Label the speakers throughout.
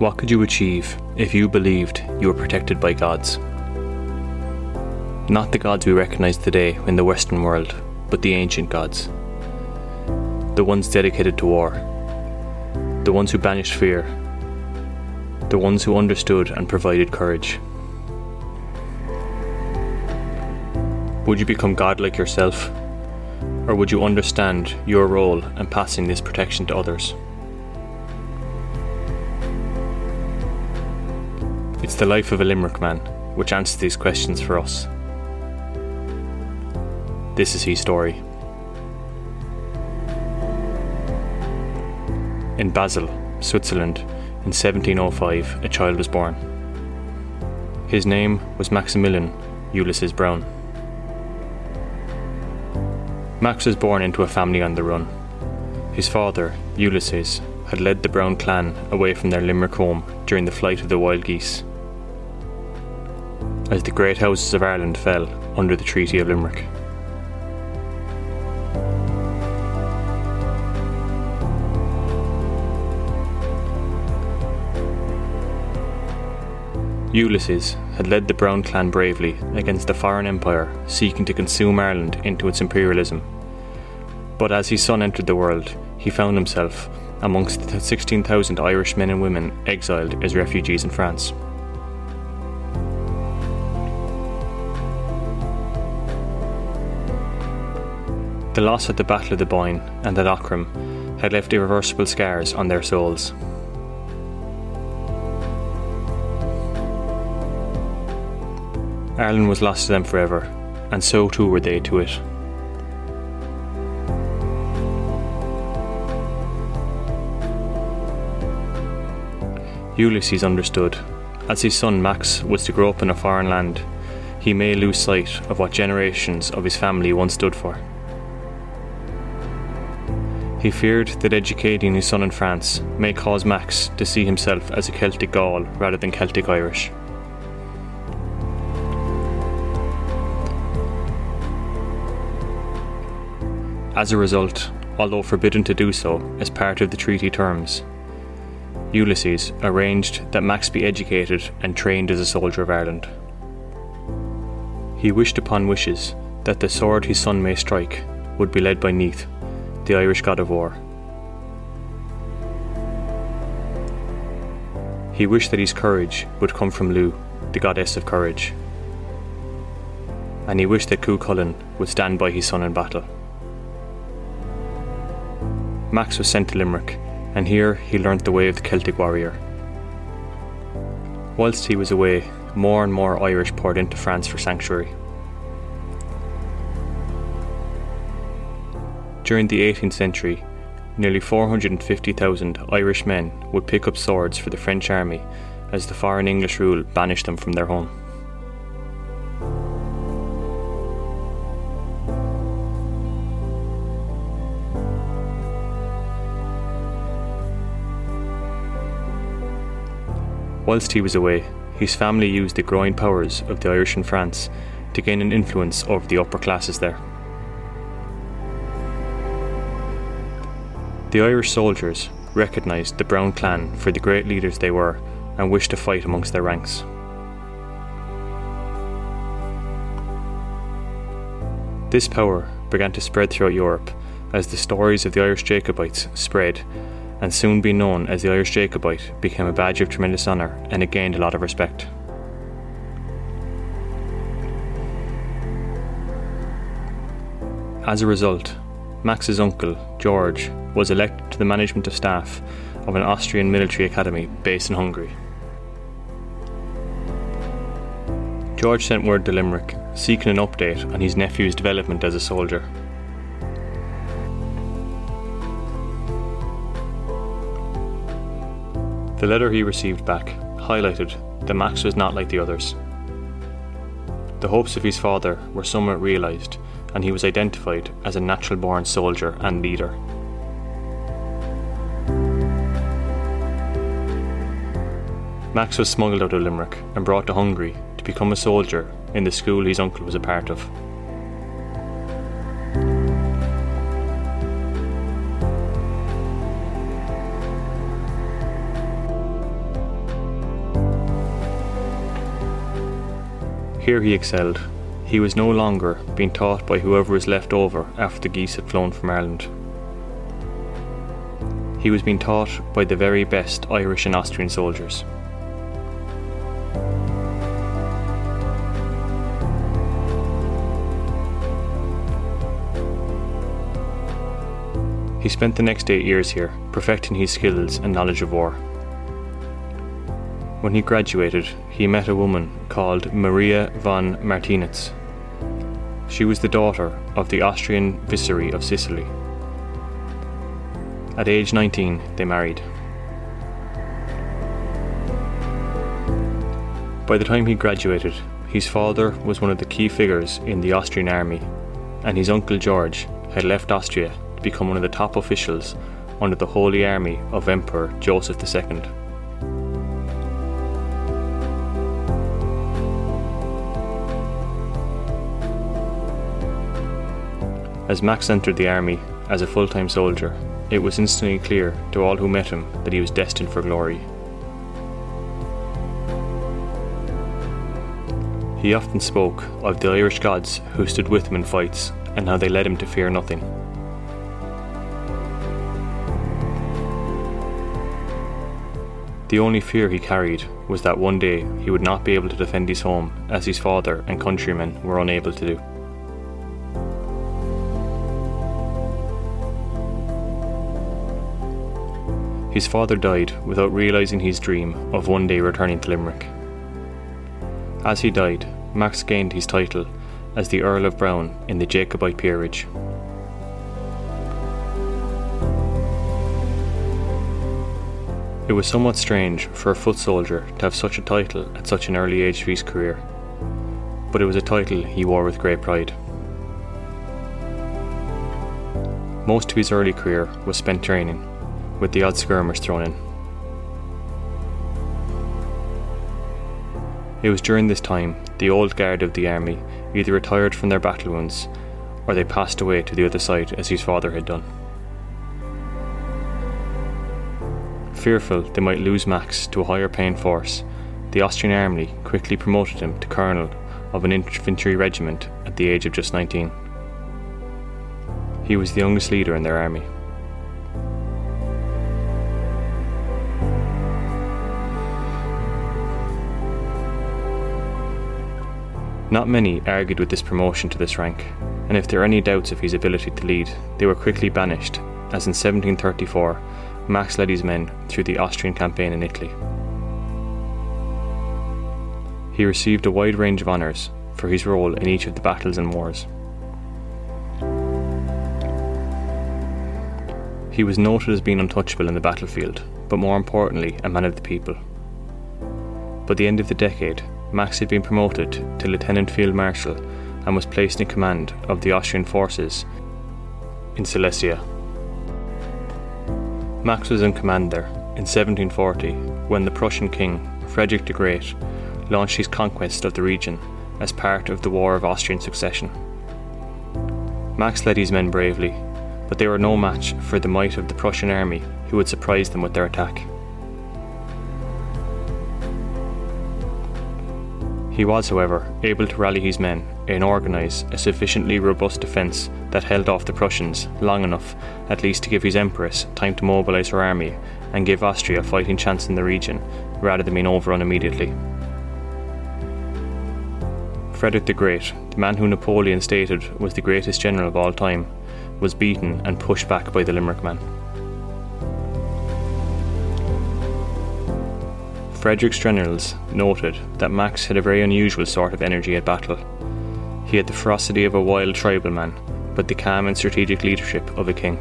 Speaker 1: What could you achieve if you believed you were protected by gods? Not the gods we recognize today in the Western world, but the ancient gods. The ones dedicated to war. The ones who banished fear. The ones who understood and provided courage. Would you become godlike yourself? Or would you understand your role in passing this protection to others? It's the life of a Limerick man which answers these questions for us. This is his story. In Basel, Switzerland, in 1705, a child was born. His name was Maximilian Ulysses Brown. Max was born into a family on the run. His father, Ulysses, had led the Brown clan away from their Limerick home during the flight of the wild geese. As the great houses of Ireland fell under the Treaty of Limerick. Ulysses had led the Brown clan bravely against a foreign empire seeking to consume Ireland into its imperialism. But as his son entered the world, he found himself amongst the 16,000 Irish men and women exiled as refugees in France. The loss at the Battle of the Boyne and at Aughrim had left irreversible scars on their souls. Ireland was lost to them forever, and so too were they to it. Ulysses understood. As his son Max was to grow up in a foreign land, he may lose sight of what generations of his family once stood for. He feared that educating his son in France may cause Max to see himself as a Celtic Gaul rather than Celtic Irish. As a result, although forbidden to do so as part of the treaty terms, Ulysses arranged that Max be educated and trained as a soldier of Ireland. He wished upon wishes that the sword his son may strike would be led by Neath, the Irish god of war. He wished that his courage would come from Lugh, the goddess of courage. And he wished that Cuchulainn would stand by his son in battle. Max was sent to Limerick, and here he learnt the way of the Celtic warrior. Whilst he was away, more and more Irish poured into France for sanctuary. During the 18th century, nearly 450,000 Irish men would pick up swords for the French army as the foreign English rule banished them from their home. Whilst he was away, his family used the growing powers of the Irish in France to gain an influence over the upper classes there. The Irish soldiers recognised the Brown clan for the great leaders they were and wished to fight amongst their ranks. This power began to spread throughout Europe as the stories of the Irish Jacobites spread and soon be known as the Irish Jacobite became a badge of tremendous honour and it gained a lot of respect. As a result, Max's uncle, George, was elected to the management of staff of an Austrian military academy based in Hungary. George sent word to Limerick seeking an update on his nephew's development as a soldier. The letter he received back highlighted that Max was not like the others. The hopes of his father were somewhat realised, and he was identified as a natural born soldier and leader. Max was smuggled out of Limerick and brought to Hungary to become a soldier in the school his uncle was a part of. Here he excelled he was no longer being taught by whoever was left over after the geese had flown from Ireland. He was being taught by the very best Irish and Austrian soldiers. He spent the next eight years here, perfecting his skills and knowledge of war. When he graduated, he met a woman called Maria von Martinitz. She was the daughter of the Austrian Viceroy of Sicily. At age 19, they married. By the time he graduated, his father was one of the key figures in the Austrian army, and his uncle George had left Austria to become one of the top officials under the Holy Army of Emperor Joseph II. As Max entered the army as a full time soldier, it was instantly clear to all who met him that he was destined for glory. He often spoke of the Irish gods who stood with him in fights and how they led him to fear nothing. The only fear he carried was that one day he would not be able to defend his home as his father and countrymen were unable to do. His father died without realising his dream of one day returning to Limerick. As he died, Max gained his title as the Earl of Browne in the Jacobite peerage. It was somewhat strange for a foot soldier to have such a title at such an early age of his career, but it was a title he wore with great pride. Most of his early career was spent training, with the odd skirmish thrown in. It was during this time the old guard of the army either retired from their battle wounds or they passed away to the other side as his father had done. Fearful they might lose Max to a higher paying force, the Austrian army quickly promoted him to colonel of an infantry regiment at the age of just 19. He was the youngest leader in their army. Not many argued with this promotion to this rank, and if there were any doubts of his ability to lead, they were quickly banished, as in 1734 Max led his men through the Austrian campaign in Italy. He received a wide range of honours for his role in each of the battles and wars. He was noted as being untouchable in the battlefield, but more importantly, a man of the people. By the end of the decade, Max had been promoted to Lieutenant Field Marshal and was placed in command of the Austrian forces in Silesia. Max was in command there in 1740 when the Prussian king, Frederick the Great, launched his conquest of the region as part of the War of Austrian Succession. Max led his men bravely, but they were no match for the might of the Prussian army who had surprised them with their attack. He was, however, able to rally his men and organise a sufficiently robust defence that held off the Prussians long enough at least to give his Empress time to mobilise her army and give Austria a fighting chance in the region rather than being overrun immediately. Frederick the Great, the man who Napoleon stated was the greatest general of all time, was beaten and pushed back by the Limerick man. Frederick's generals noted that Max had a very unusual sort of energy at battle. He had the ferocity of a wild tribal man, but the calm and strategic leadership of a king.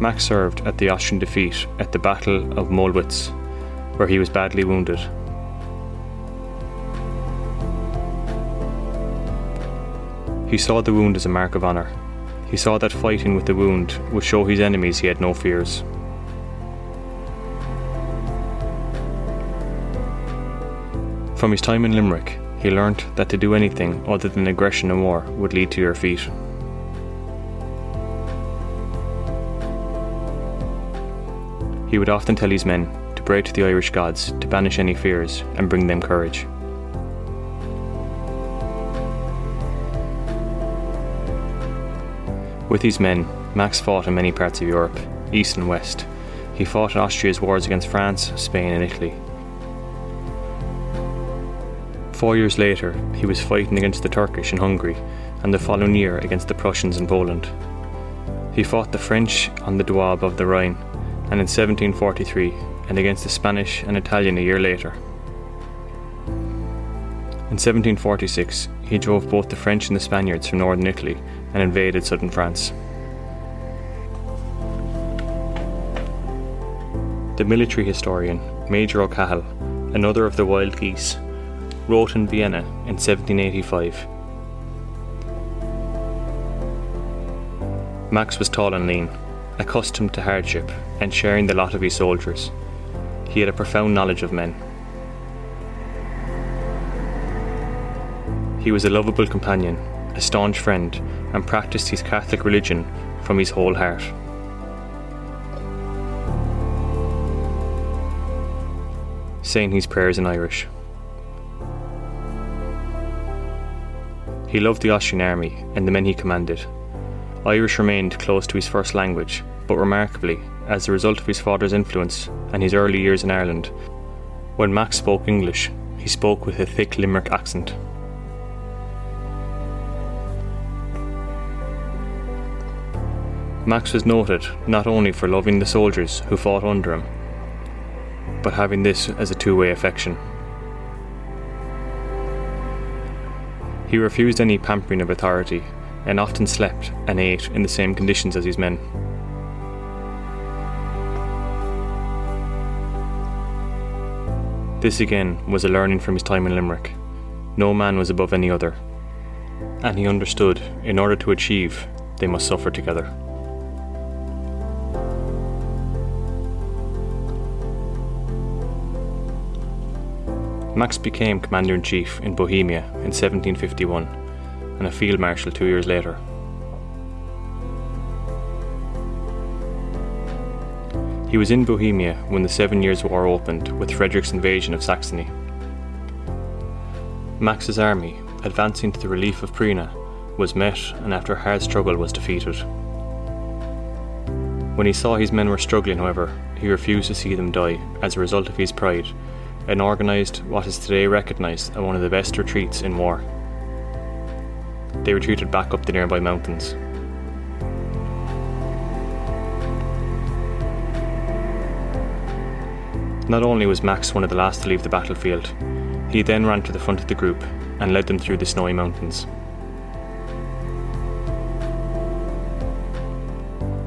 Speaker 1: Max served at the Austrian defeat at the Battle of Mollwitz, where he was badly wounded He saw the wound as a mark of honour. He saw that fighting with the wound would show his enemies he had no fears. From his time in Limerick, he learnt that to do anything other than aggression and war would lead to your defeat. He would often tell his men to pray to the Irish gods to banish any fears and bring them courage. With his men, Max fought in many parts of Europe, east and west. He fought in Austria's wars against France, Spain, and Italy. Four years later, he was fighting against the Turkish in Hungary, and the following year against the Prussians in Poland. He fought the French on the Danube of the Rhine, and in 1743, and against the Spanish and Italian a year later. In 1746, he drove both the French and the Spaniards from northern Italy and invaded southern France. The military historian, Major O'Cahill, another of the wild geese, wrote in Vienna in 1785 Max was tall and lean, accustomed to hardship and sharing the lot of his soldiers. He had a profound knowledge of men. He was a lovable companion, a staunch friend, and practiced his Catholic religion from his whole heart. Saying his prayers in Irish. He loved the Austrian army and the men he commanded. Irish remained close to his first language, but remarkably, as a result of his father's influence and his early years in Ireland, when Max spoke English, he spoke with a thick Limerick accent. Max was noted not only for loving the soldiers who fought under him, but having this as a two way affection. He refused any pampering of authority and often slept and ate in the same conditions as his men. This again was a learning from his time in Limerick. No man was above any other, and he understood in order to achieve, they must suffer together. Max became Commander in Chief in Bohemia in 1751 and a Field Marshal two years later. He was in Bohemia when the Seven Years' War opened with Frederick's invasion of Saxony. Max's army, advancing to the relief of Pirna, was met and after a hard struggle was defeated. When he saw his men were struggling, however, he refused to see them die as a result of his pride and organised what is today recognised as one of the best retreats in war. They retreated back up the nearby mountains. Not only was Max one of the last to leave the battlefield, he then ran to the front of the group and led them through the snowy mountains.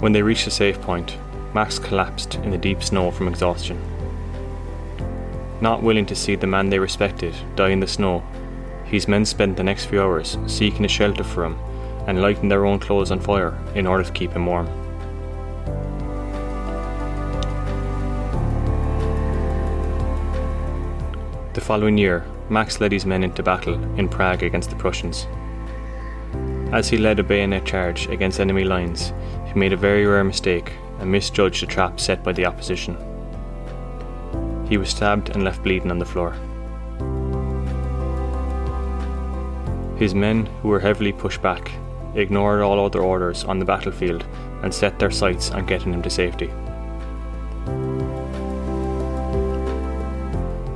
Speaker 1: When they reached a safe point, Max collapsed in the deep snow from exhaustion. Not willing to see the man they respected die in the snow, his men spent the next few hours seeking a shelter for him and lighting their own clothes on fire in order to keep him warm. The following year, Max led his men into battle in Prague against the Prussians. As he led a bayonet charge against enemy lines, he made a very rare mistake and misjudged the trap set by the opposition. He was stabbed and left bleeding on the floor. His men, who were heavily pushed back, ignored all other orders on the battlefield and set their sights on getting him to safety.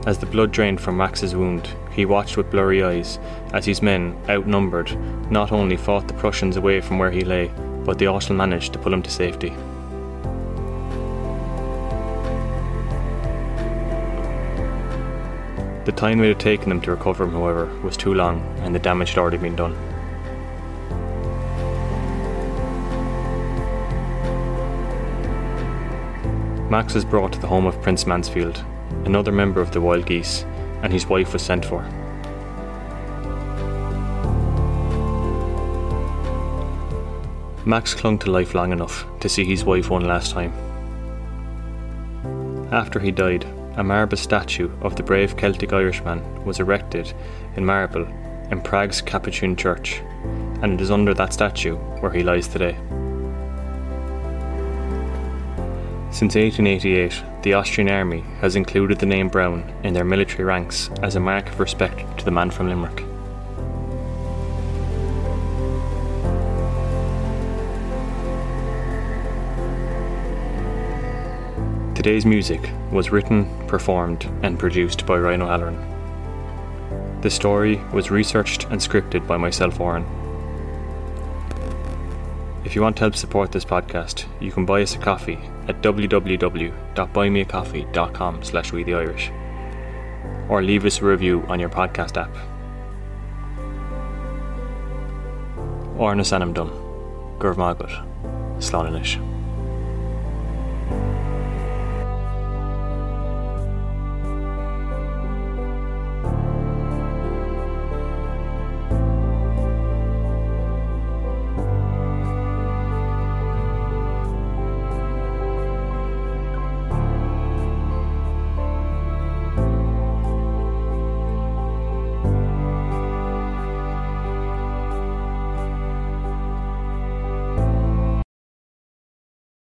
Speaker 1: As the blood drained from Max's wound, he watched with blurry eyes as his men, outnumbered, not only fought the Prussians away from where he lay, but they also managed to pull him to safety. The time it had taken them to recover him, however, was too long, and the damage had already been done. Max was brought to the home of Prince Mansfield, another member of the Wild Geese, and his wife was sent for. Max clung to life long enough to see his wife one last time. After he died, a marble statue of the brave Celtic Irishman was erected in marble in Prague's Capuchin Church, and it is under that statue where he lies today. Since 1888, the Austrian Army has included the name Brown in their military ranks as a mark of respect to the man from Limerick. Today's music was written, performed, and produced by Ryhan O'Halloran. The story was researched and scripted by myself, Oran. If you want to help support this podcast, you can buy us a coffee at www.buymeacoffee.com slash we the Irish or leave us a review on your podcast app. Orna Sanam Dun, Gurv Magut, Slánanish.